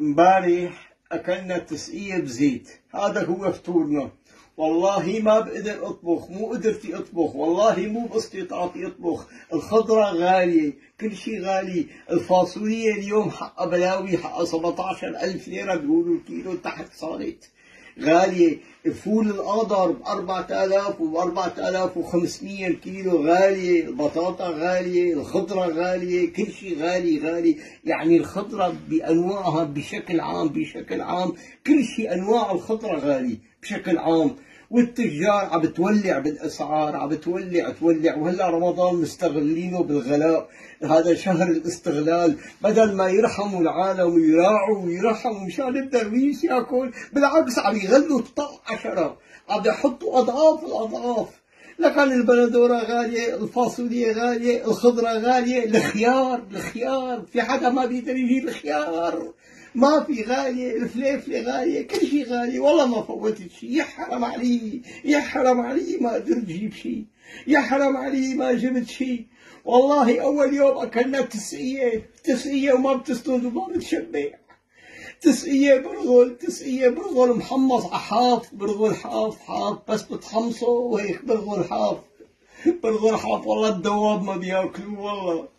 امبارح أكلنا تسقية بزيت. هذا هو فطورنا. والله ما بقدر أطبخ مو قدرتي أطبخ. والله مو باستطاعتي أطبخ. الخضرة غالية كل شيء غالي. الفاصولية اليوم حقها بلاوي حقها 17 ألف ليرة بيقولوا الكيلو تحت صارت. غالية. فول الأخضر ب 4000 وب 4500 الكيلو غالية البطاطا غالية الخضرة غالية كل شيء غالي غالي. يعني الخضرة بأنواعها بشكل عام بشكل عام كل شيء أنواع الخضرة غالي بشكل عام. والتجار عم بتولع بالأسعار عم بتولع تولع. وهلأ رمضان مستغلينه بالغلاء. هذا شهر الاستغلال. بدل ما يرحموا العالم ويراعوا ويرحموا مشان الدرويش ياكل. بالعكس عم يغلوا طق عشرة. عم يحطوا أضعاف الأضعاف. لكن البندورة غالية الفاصوليا غالية الخضرة غالية. الخيار الخيار. في حدا ما بيقدر يجيب الخيار. ما في غالية الفليفلة غالية كل شيء غالي. والله ما فوتت شيء. يا حرام علي يا حرام علي ما قدرت جيب شيء. يا حرام علي ما جبت شيء. والله أول يوم أكلنا تسقية تسقية وما بتسند وما بتشبع. تسقية برغل تسقية برغل محمص عحاف برغل حاف حاف بس بتحمصه وهيك برغل حاف برغل حاف والله الدواب ما بياكلوه والله.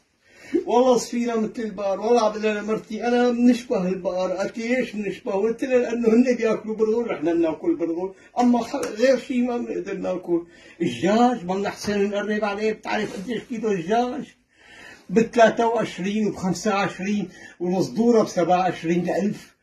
والله صفينا مثل البقر والله عم لها مرتي أنا بنشبه البقر قالت لي ليش بنشبه؟ قلت لها لأنه هن بيأكلوا برغل نحن بناكل برغل أما غير شيء ما بنقدر نأكل. الدجاج ما نحسن نقرب عليه بتعرف قديش كيلو دجاج ب 23 وب 25 والصدورة ب 27 ألف.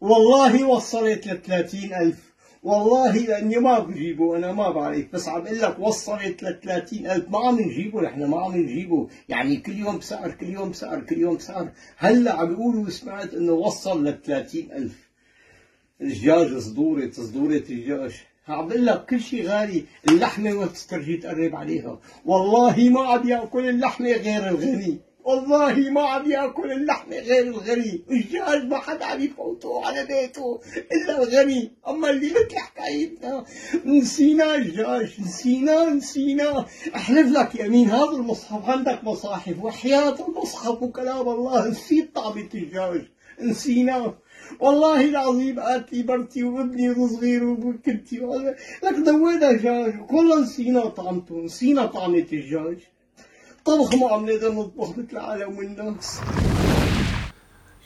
والله وصلت ل 30 ألف. والله لأني ما بجيبه أنا ما بعرف بس عم أقول لك وصلت ل 30000 ما عم نجيبه نحن ما عم نجيبه. يعني كل يوم بسعر كل يوم بسعر كل يوم بسعر. هلأ عم بيقولوا سمعت إنه وصل ل 30000 الدجاج صدورة صدورة الدجاج عم بقول لك كل شيء غالي. اللحمة ما تسترجي تقرب عليها. والله ما عم يأكل اللحمة غير الغني. والله ما عم ياكل اللحمة غير الغني الدجاج ما حدا عم يفوته على بيته إلا الغني أما اللي مثل حكايتنا نسينا الدجاج نسينا نسينا. أحلف لك يمين هذا المصحف عندك مصاحف وحياة المصحف وكلام الله. نسيت طعمة الدجاج نسيناه والله العظيم قالت لي مرتي وابني الصغير وبنتي لك دوينا دجاج كلنا نسينا طعمته. نسينا طعمة الدجاج طبخ ما عم نقدر نطبخ مثل العالم والناس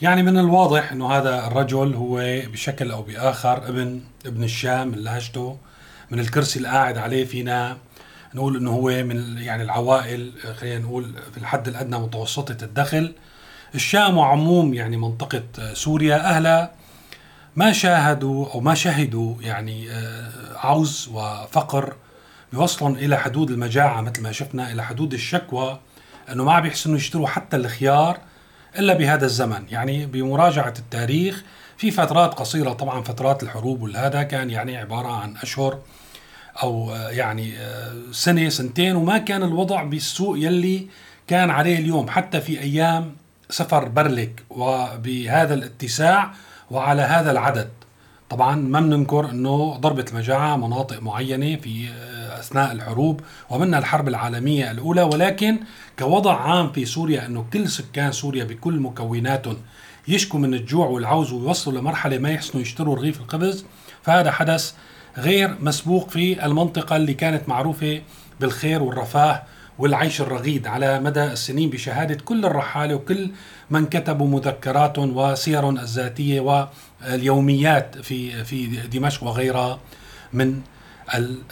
يعني من الواضح إنه هذا الرجل هو بشكل أو بآخر ابن ابن الشام من لهجته. من الكرسي اللي قاعد عليه فينا نقول إنه هو من يعني العوائل خلينا نقول في الحد الأدنى متوسطة الدخل. الشام وعموم يعني منطقة سوريا اهلها ما شاهدوا أو ما شهدوا يعني آه، عوز وفقر بيوصلهم إلى حدود المجاعة مثل ما شفنا إلى حدود الشكوى إنه ما عم يحسنوا يشتروا حتى الخيار إلا بهذا الزمن. يعني بمراجعة التاريخ في فترات قصيرة طبعا فترات الحروب والهذا كان يعني عبارة عن أشهر أو يعني سنة سنتين وما كان الوضع بالسوق يلي كان عليه اليوم. حتى في أيام سفر برلك وبهذا الاتساع وعلى هذا العدد. طبعا ما بننكر إنه ضربت المجاعة مناطق معينة في أثناء الحروب ومنها الحرب العالمية الأولى ولكن كوضع عام في سوريا أنه كل سكان سوريا بكل مكوناتهم يشكوا من الجوع والعوز ويوصلوا لمرحلة ما يحسنوا يشتروا رغيف الخبز. فهذا حدث غير مسبوق في المنطقة اللي كانت معروفة بالخير والرفاه والعيش الرغيد على مدى السنين بشهادة كل الرحالة وكل من كتبوا مذكراتهم وسيرهم الذاتيه واليوميات في في دمشق وغيرها من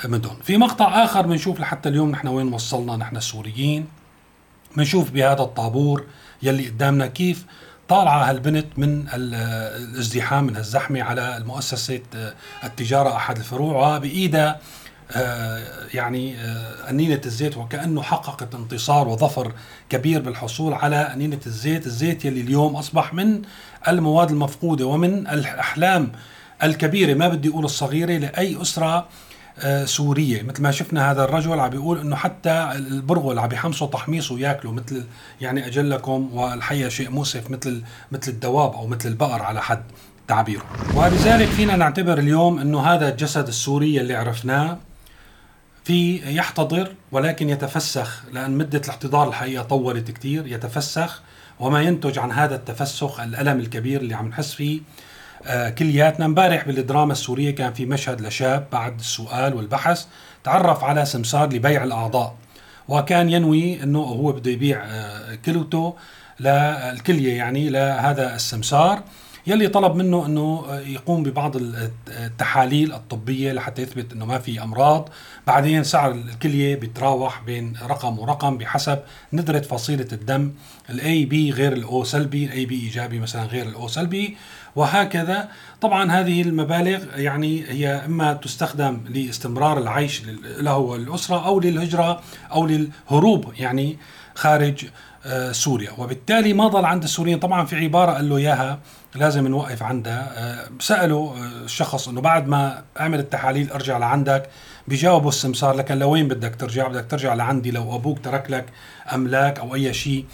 المدن. في مقطع آخر بنشوف لحتى اليوم نحن وين وصلنا نحن السوريين. بنشوف بهذا الطابور يلي قدامنا كيف طالعة هالبنت من الازدحام من الزحمة على المؤسسة التجارة أحد الفروع وبإيدها آه، يعني آه، أنينة الزيت وكأنه حققت انتصار وظفر كبير بالحصول على أنينة الزيت. الزيت يلي اليوم أصبح من المواد المفقودة ومن الأحلام الكبيرة. ما بدي أقول الصغيرة لأي أسرة آه، سورية. مثل ما شفنا هذا الرجل عم بيقول إنه حتى البرغل عم بيحمصوا تحميص وياكلوا مثل يعني أجلكم والحقيقة شيء مؤسف مثل مثل الدواب أو مثل البقر على حد تعبيره. وبذلك فينا نعتبر اليوم إنه هذا الجسد السوري اللي عرفناه في يحتضر ولكن يتفسخ لأن مدة الاحتضار الحقيقة طولت كثير يتفسخ وما ينتج عن هذا التفسخ الألم الكبير اللي عم نحس فيه. آه، كلياتنا. امبارح بالدراما السورية كان في مشهد لشاب بعد السؤال والبحث تعرف على سمسار لبيع الأعضاء وكان ينوي أنه هو بده يبيع آه، كلوته للكلية يعني لهذا السمسار. يلي طلب منه إنه يقوم ببعض التحاليل الطبية لحتى يثبت إنه ما في أمراض. بعدين سعر الكلية بيتراوح بين رقم ورقم بحسب ندرة فصيلة الدم ال AB غير ال O سلبي ال AB إيجابي مثلا غير ال O سلبي وهكذا. طبعا هذه المبالغ يعني هي إما تستخدم لاستمرار العيش له والاسره أو للهجرة أو للهروب يعني خارج آه، سوريا. وبالتالي ما ضل عند السوريين. طبعا في عبارة قال له إياها لازم نوقف عندها. آه، سألوا آه، الشخص أنه بعد ما أعمل التحاليل أرجع لعندك. بيجاوبوا السمسار لكن لوين بدك ترجع؟ بدك ترجع لعندي. لو أبوك ترك لك أملاك أو أي شيء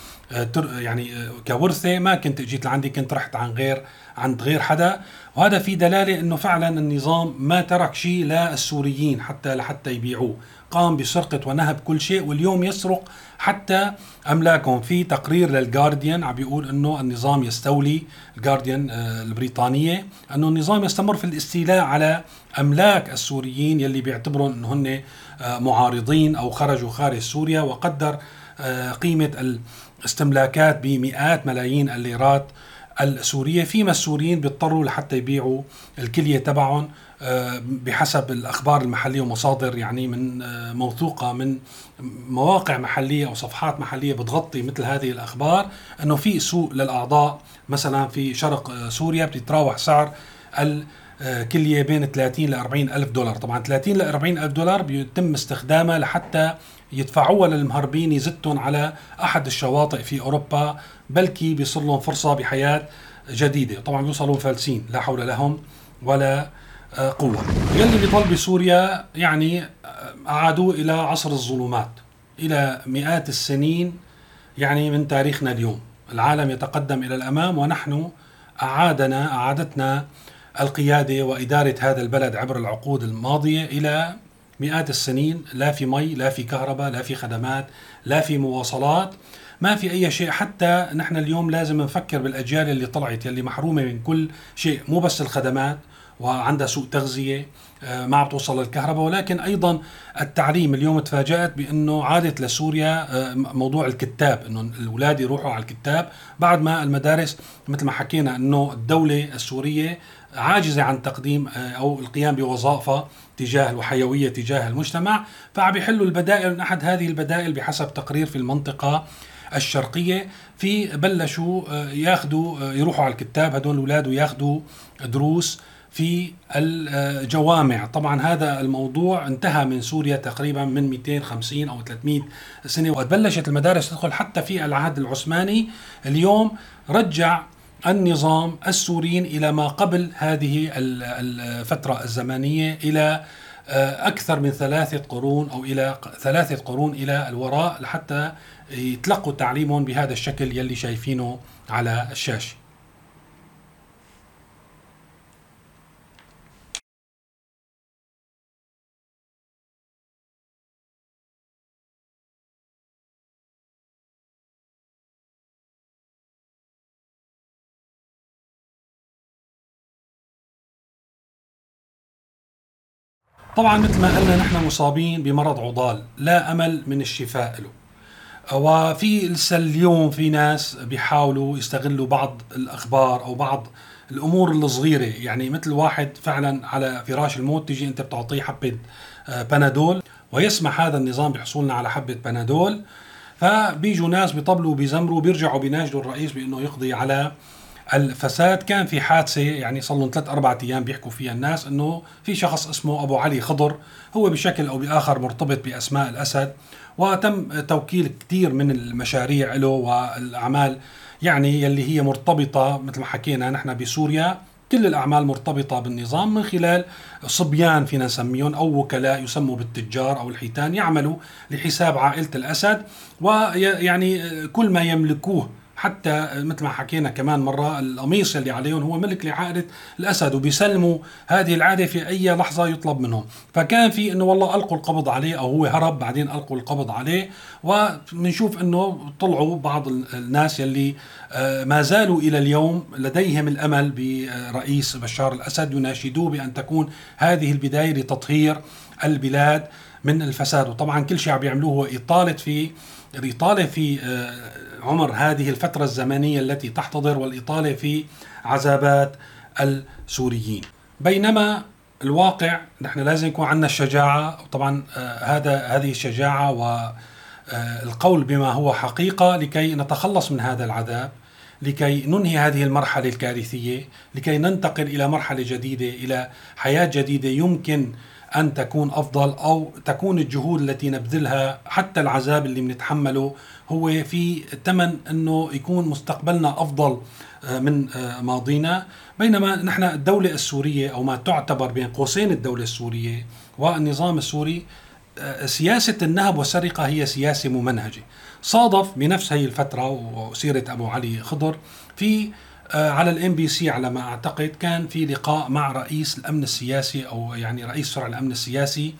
يعني كورثة ما كنت إجيت لعندي كنت رحت عن غير. عند غير حدا. وهذا في دلالة أنه فعلا النظام ما ترك شيء للسوريين حتى لحتى يبيعوه. قام بسرقة ونهب كل شيء واليوم يسرق حتى أملاكهم. في تقرير للجارديان عم بيقول أنه النظام يستولي الجارديان آه، البريطانية أنه النظام يستمر في الاستيلاء على أملاك السوريين يلي بيعتبرون أنه هن آه، معارضين أو خرجوا خارج سوريا. وقدر آه، قيمة الاستملاكات بمئات ملايين الليرات السورية فيما السوريين بيضطروا لحتى يبيعوا الكلية تبعهم آه، بحسب الأخبار المحلية ومصادر يعني من آه، موثوقة من مواقع محلية أو صفحات محلية بتغطي مثل هذه الأخبار إنه في سوق للأعضاء. مثلا في شرق آه، سوريا بتتراوح سعر الكليه بين 30 ل 40 ألف دولار. طبعا 30 ل 40 ألف دولار بيتم استخدامها لحتى يدفعوها للمهربين يزتهم على أحد الشواطئ في أوروبا بلكي بيصير لهم فرصة بحياة جديدة. طبعا بيوصلوا فالسين لا حول لهم ولا قوة. يلي بيضل بسوريا يعني أعادوه إلى عصر الظلمات إلى مئات السنين يعني من تاريخنا اليوم. العالم يتقدم إلى الأمام ونحن أعادنا أعادتنا القيادة وإدارة هذا البلد عبر العقود الماضية إلى مئات السنين لا في مي لا في كهرباء لا في خدمات لا في مواصلات ما في أي شيء. حتى نحن اليوم لازم نفكر بالأجيال اللي طلعت يلي محرومة من كل شيء مو بس الخدمات وعندها سوء تغذية آه، ما عم توصل الكهرباء ولكن أيضا التعليم اليوم تفاجأت بأنه عادت لسوريا آه، موضوع الكتاب إنه الأولاد يروحوا على الكتاب. بعد ما المدارس مثل ما حكينا إنه الدولة السورية عاجزة عن تقديم آه، أو القيام بوظائفها تجاه وحيويه تجاه المجتمع فعم يحلوا البدائل من أحد هذه البدائل بحسب تقرير في المنطقة الشرقية في بلشوا ياخذوا يروحوا على الكتاب هدول الأولاد وياخذوا دروس في الجوامع. طبعا هذا الموضوع انتهى من سوريا تقريبا من 250 أو 300 سنة وبلشت المدارس تدخل حتى في العهد العثماني. اليوم رجع النظام السوريين إلى ما قبل هذه الفترة الزمنية إلى آه، أكثر من ثلاثة قرون أو إلى ثلاثة قرون إلى الوراء لحتى يتلقوا تعليمهم بهذا الشكل يلي شايفينه على الشاشة. طبعا مثل ما قلنا نحن مصابين بمرض عضال لا أمل من الشفاء له. وفي لسه اليوم في ناس بيحاولوا يستغلوا بعض الأخبار أو بعض الأمور الصغيرة. يعني مثل واحد فعلا على فراش الموت تيجي أنت بتعطيه حبة آه، بنادول ويسمح هذا النظام بحصولنا على حبة بنادول. فبيجوا ناس بيطبلوا بيزمروا بيرجعوا بيناشدوا الرئيس بأنه يقضي على الفساد كان في حادثة يعني صار لهم ثلاث أربع أيام بيحكوا فيها الناس إنه في شخص اسمه أبو علي خضر هو بشكل أو بآخر مرتبط بأسماء الأسد وتم توكيل كثير من المشاريع له والأعمال يعني يلي هي مرتبطة مثل ما حكينا نحن بسوريا كل الأعمال مرتبطة بالنظام من خلال صبيان فينا نسميهم أو وكلاء يسموا بالتجار أو الحيتان يعملوا لحساب عائلة الأسد ويعني كل ما يملكوه حتى مثل ما حكينا كمان مرة القميص اللي عليهم هو ملك لعائلة الأسد وبيسلموا هذه العادة في أي لحظة يطلب منهم. فكان في أنه والله ألقوا القبض عليه أو هو هرب بعدين ألقوا القبض عليه. وبنشوف أنه طلعوا بعض الناس يلي آه، ما زالوا إلى اليوم لديهم الأمل برئيس بشار الأسد يناشدوه بأن تكون هذه البداية لتطهير البلاد من الفساد. وطبعا كل شيء عم بيعملوه هو إطالة في الإطالة في آه، عمر هذه الفترة الزمنية التي تحتضر والإطالة في عذابات السوريين. بينما الواقع نحن لازم يكون عندنا الشجاعة طبعا آه، هذا هذه الشجاعة والقول بما هو حقيقة لكي نتخلص من هذا العذاب لكي ننهي هذه المرحلة الكارثية لكي ننتقل إلى مرحلة جديدة إلى حياة جديدة يمكن أن تكون أفضل أو تكون الجهود التي نبذلها حتى العذاب اللي بنتحمله هو في ثمن أنه يكون مستقبلنا أفضل آه، من آه، ماضينا. بينما نحن الدولة السورية أو ما تعتبر بين قوسين الدولة السورية والنظام السوري آه، سياسة النهب والسرقة هي سياسة ممنهجة. صادف بنفس هي الفترة وسيرة أبو علي خضر في على ال MBC على ما أعتقد كان في لقاء مع رئيس الأمن السياسي أو يعني رئيس فرع الأمن السياسي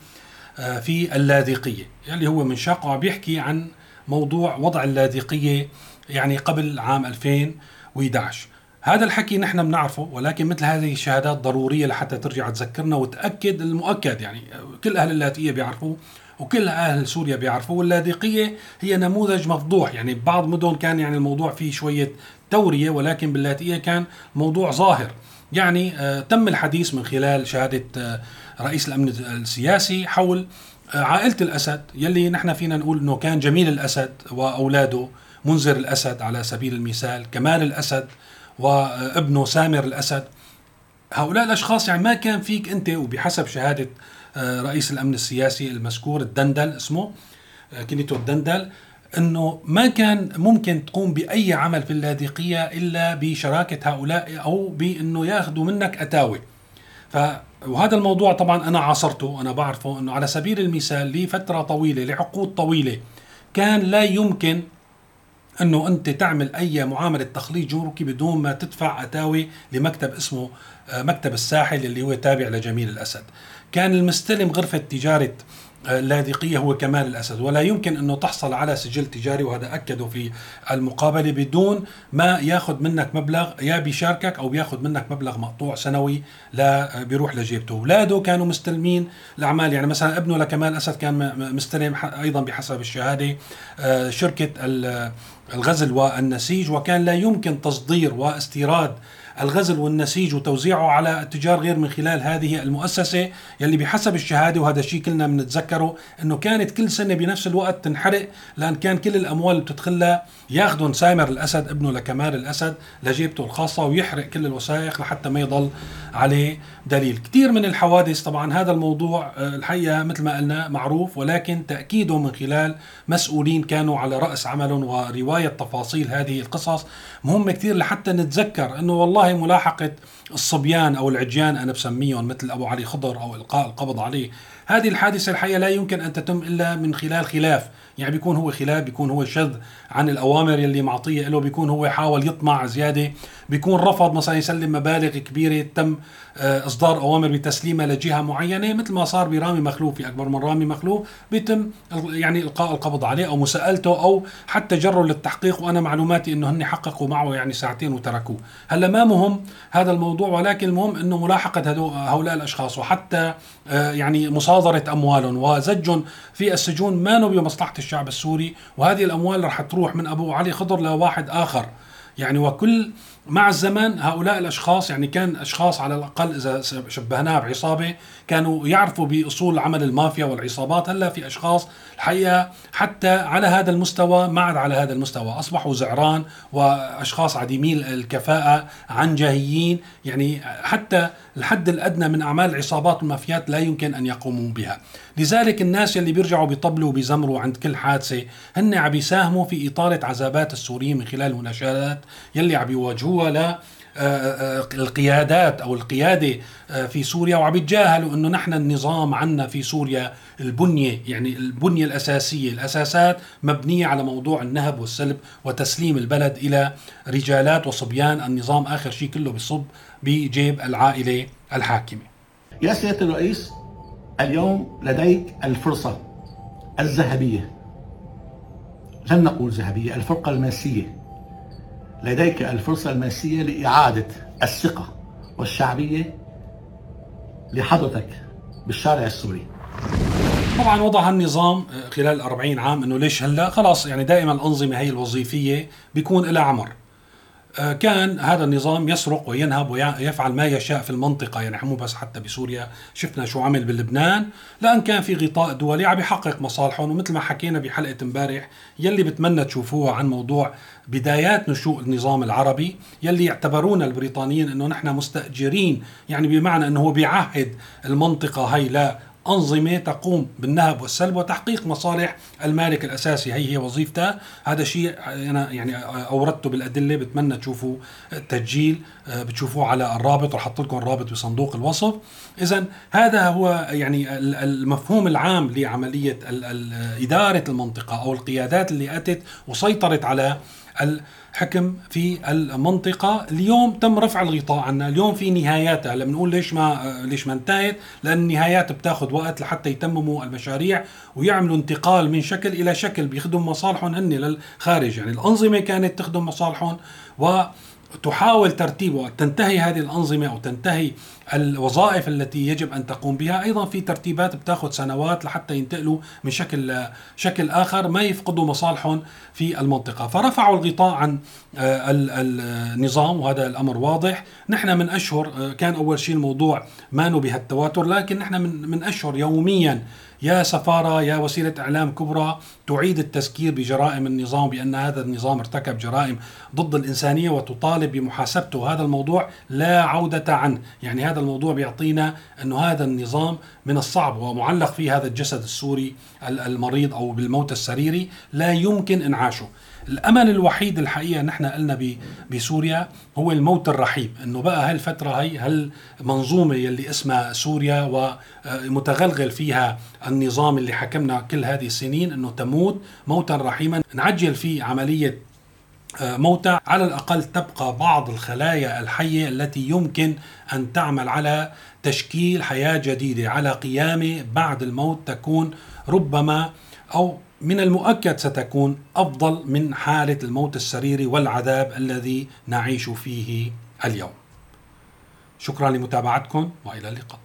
آه، في اللاذقية اللي هو من شاقه بيحكي عن موضوع وضع اللاذقية يعني قبل عام 2011 هذا الحكي نحن بنعرفه ولكن مثل هذه الشهادات ضرورية لحتى ترجع تذكرنا وتأكد المؤكد يعني كل أهل اللاذقية بيعرفوه وكل أهل سوريا بيعرفوا واللاذقية هي نموذج مفضوح يعني بعض مدن كان يعني الموضوع فيه شوية توريه ولكن باللاذقيه كان موضوع ظاهر. يعني آه تم الحديث من خلال شهادة آه رئيس الأمن السياسي حول آه عائلة الأسد يلي نحن فينا نقول إنه كان جميل الأسد وأولاده منذر الأسد على سبيل المثال كمال الأسد وابنه سامر الأسد. هؤلاء الأشخاص يعني ما كان فيك أنت وبحسب شهادة آه، رئيس الأمن السياسي المذكور الدندل اسمه كنيتو الدندل إنه ما كان ممكن تقوم بأي عمل في اللاذقية إلا بشراكة هؤلاء أو بإنه يأخذوا منك أتاوي. ف وهذا الموضوع طبعا أنا عاصرته أنا بعرفه إنه على سبيل المثال لفترة طويلة لعقود طويلة كان لا يمكن إنه أنت تعمل أي معاملة تخليط جمركي بدون ما تدفع أتاوي لمكتب اسمه آه، مكتب الساحل اللي هو تابع لجميل الأسد. كان المستلم غرفة تجارة اللاذقية هو كمال الأسد ولا يمكن أنه تحصل على سجل تجاري وهذا أكده في المقابلة بدون ما ياخذ منك مبلغ يا بيشاركك أو بياخذ منك مبلغ مقطوع سنوي لا بيروح لجيبته. أولاده كانوا مستلمين الأعمال يعني مثلا ابنه لكمال الأسد كان مستلم أيضا بحسب الشهادة آه، شركة الغزل والنسيج وكان لا يمكن تصدير واستيراد الغزل والنسيج وتوزيعه على التجار غير من خلال هذه المؤسسة يلي بحسب الشهادة وهذا الشيء كلنا بنتذكره إنه كانت كل سنة بنفس الوقت تنحرق لأن كان كل الأموال اللي بتدخلها ياخذهم سامر الأسد ابنه لكمال الأسد لجيبته الخاصة ويحرق كل الوثائق لحتى ما يضل عليه دليل. كثير من الحوادث طبعا هذا الموضوع آه، الحقيقة مثل ما قلنا معروف ولكن تأكيده من خلال مسؤولين كانوا على رأس عملهم ورواية تفاصيل هذه القصص مهم كثير لحتى نتذكر إنه والله ملاحقة الصبيان أو العجيان أنا بسميهم مثل أبو علي خضر أو إلقاء القبض عليه هذه الحادثة الحقيقة لا يمكن أن تتم إلا من خلال خلاف. يعني بيكون هو خلاف بيكون هو شذ عن الأوامر يلي معطيه له بيكون هو حاول يطمع زيادة بيكون رفض مثلا يسلم مبالغ كبيرة تم إصدار أوامر بتسليمها لجهة معينة مثل ما صار برامي مخلوف في أكبر من رامي مخلوف بيتم يعني إلقاء القبض عليه أو مساءلته أو حتى جره للتحقيق وأنا معلوماتي إنه هن حققوا معه يعني ساعتين وتركوه. هلأ ما مهم هذا الموضوع ولكن المهم إنه ملاحقة هؤلاء الأشخاص وحتى آه، يعني مصادرة أموالهم وزجهم في السجون ما بمصلحه الشعب السوري وهذه الأموال رح تروح من أبو علي خضر لواحد آخر. يعني وكل مع الزمن هؤلاء الأشخاص يعني كان أشخاص على الأقل إذا شبهناها بعصابة كانوا يعرفوا بأصول عمل المافيا والعصابات. هلأ في أشخاص الحقيقة حتى على هذا المستوى ما عاد على هذا المستوى. أصبحوا زعران وأشخاص عديمي الكفاءة عنجهيين يعني حتى الحد الأدنى من أعمال العصابات والمافيات لا يمكن أن يقوموا بها. لذلك الناس يلي بيرجعوا بيطبلوا وبيزمروا عند كل حادثة هن عم يساهموا في اطاله عذابات السوريين من خلال المناشدات يلي عم يواجهوها. القيادات أو القيادة في سوريا. وعم يتجاهلوا إنه نحن النظام عندنا في سوريا البنية يعني البنية الأساسية. الأساسات مبنية على موضوع النهب والسلب وتسليم البلد إلى رجالات وصبيان. النظام آخر شيء كله بصب بجيب العائلة الحاكمة. يا سيادة الرئيس اليوم لديك الفرصة الذهبية. لن نقول ذهبية الفرقة الماسية. لديك الفرصة الماسيه لإعادة الثقة والشعبية لحضرتك بالشارع السوري. طبعا وضع النظام خلال 40 عام إنه ليش هلأ؟ خلاص يعني دائما الأنظمة هي الوظيفية بيكون لها عمر. كان هذا النظام يسرق وينهب ويفعل ما يشاء في المنطقة يعني مو بس حتى بسوريا. شفنا شو عمل بلبنان. لأن كان في غطاء دولي عم يحقق مصالحهم ومثل ما حكينا بحلقة امبارح يلي بتمنى تشوفوها عن موضوع بدايات نشوء النظام العربي يلي يعتبرونا البريطانيين إنه نحن مستأجرين يعني بمعنى إنه هو بيعهد المنطقة هي أنظمة تقوم بالنهب والسلب وتحقيق مصالح المالك الأساسي. هي هي وظيفتها. هذا شيء أنا يعني أوردته بالأدلة. بتمنى تشوفوا التسجيل بتشوفوه على الرابط أحط لكم الرابط بصندوق الوصف. إذا هذا هو يعني المفهوم العام لعملية إدارة المنطقة أو القيادات اللي أتت وسيطرت على الحكم في المنطقة. اليوم تم رفع الغطاء عنا. اليوم في نهاياتها. هلا بنقول ليش ما ليش ما انتهت لأن النهايات بتاخذ وقت لحتى يتمموا المشاريع ويعملوا انتقال من شكل إلى شكل بيخدم مصالحهم هن للخارج. يعني الأنظمة كانت تخدم مصالحهم و تحاول ترتيبه تنتهي هذه الأنظمة أو تنتهي الوظائف التي يجب أن تقوم بها. أيضا في ترتيبات بتاخذ سنوات لحتى ينتقلوا من شكل شكل آخر ما يفقدوا مصالحهم في المنطقة. فرفعوا الغطاء عن آه، النظام وهذا الأمر واضح. نحن من أشهر آه، كان أول شيء الموضوع ما بهالتواتر لكن نحن من, من أشهر يوميا يا سفارة يا وسيلة إعلام كبرى تعيد التذكير بجرائم النظام بأن هذا النظام ارتكب جرائم ضد الإنسانية وتطالب بمحاسبته. هذا الموضوع لا عودة عنه. يعني هذا الموضوع بيعطينا أنه هذا النظام من الصعب ومعلق في هذا الجسد السوري المريض أو بالموت السريري لا يمكن إنعاشه. الأمل الوحيد الحقيقة نحن قلنا بسوريا هو الموت الرحيم. إنه بقى هالفترة هي هالمنظومة يلي اسمها سوريا ومتغلغل فيها النظام اللي حكمنا كل هذه السنين إنه تموت موتا رحيما. نعجل في عملية موتى على الأقل تبقى بعض الخلايا الحية التي يمكن أن تعمل على تشكيل حياة جديدة على قيامه بعد الموت تكون ربما أو من المؤكد ستكون أفضل من حالة الموت السريري والعذاب الذي نعيش فيه اليوم. شكرا لمتابعتكم وإلى اللقاء.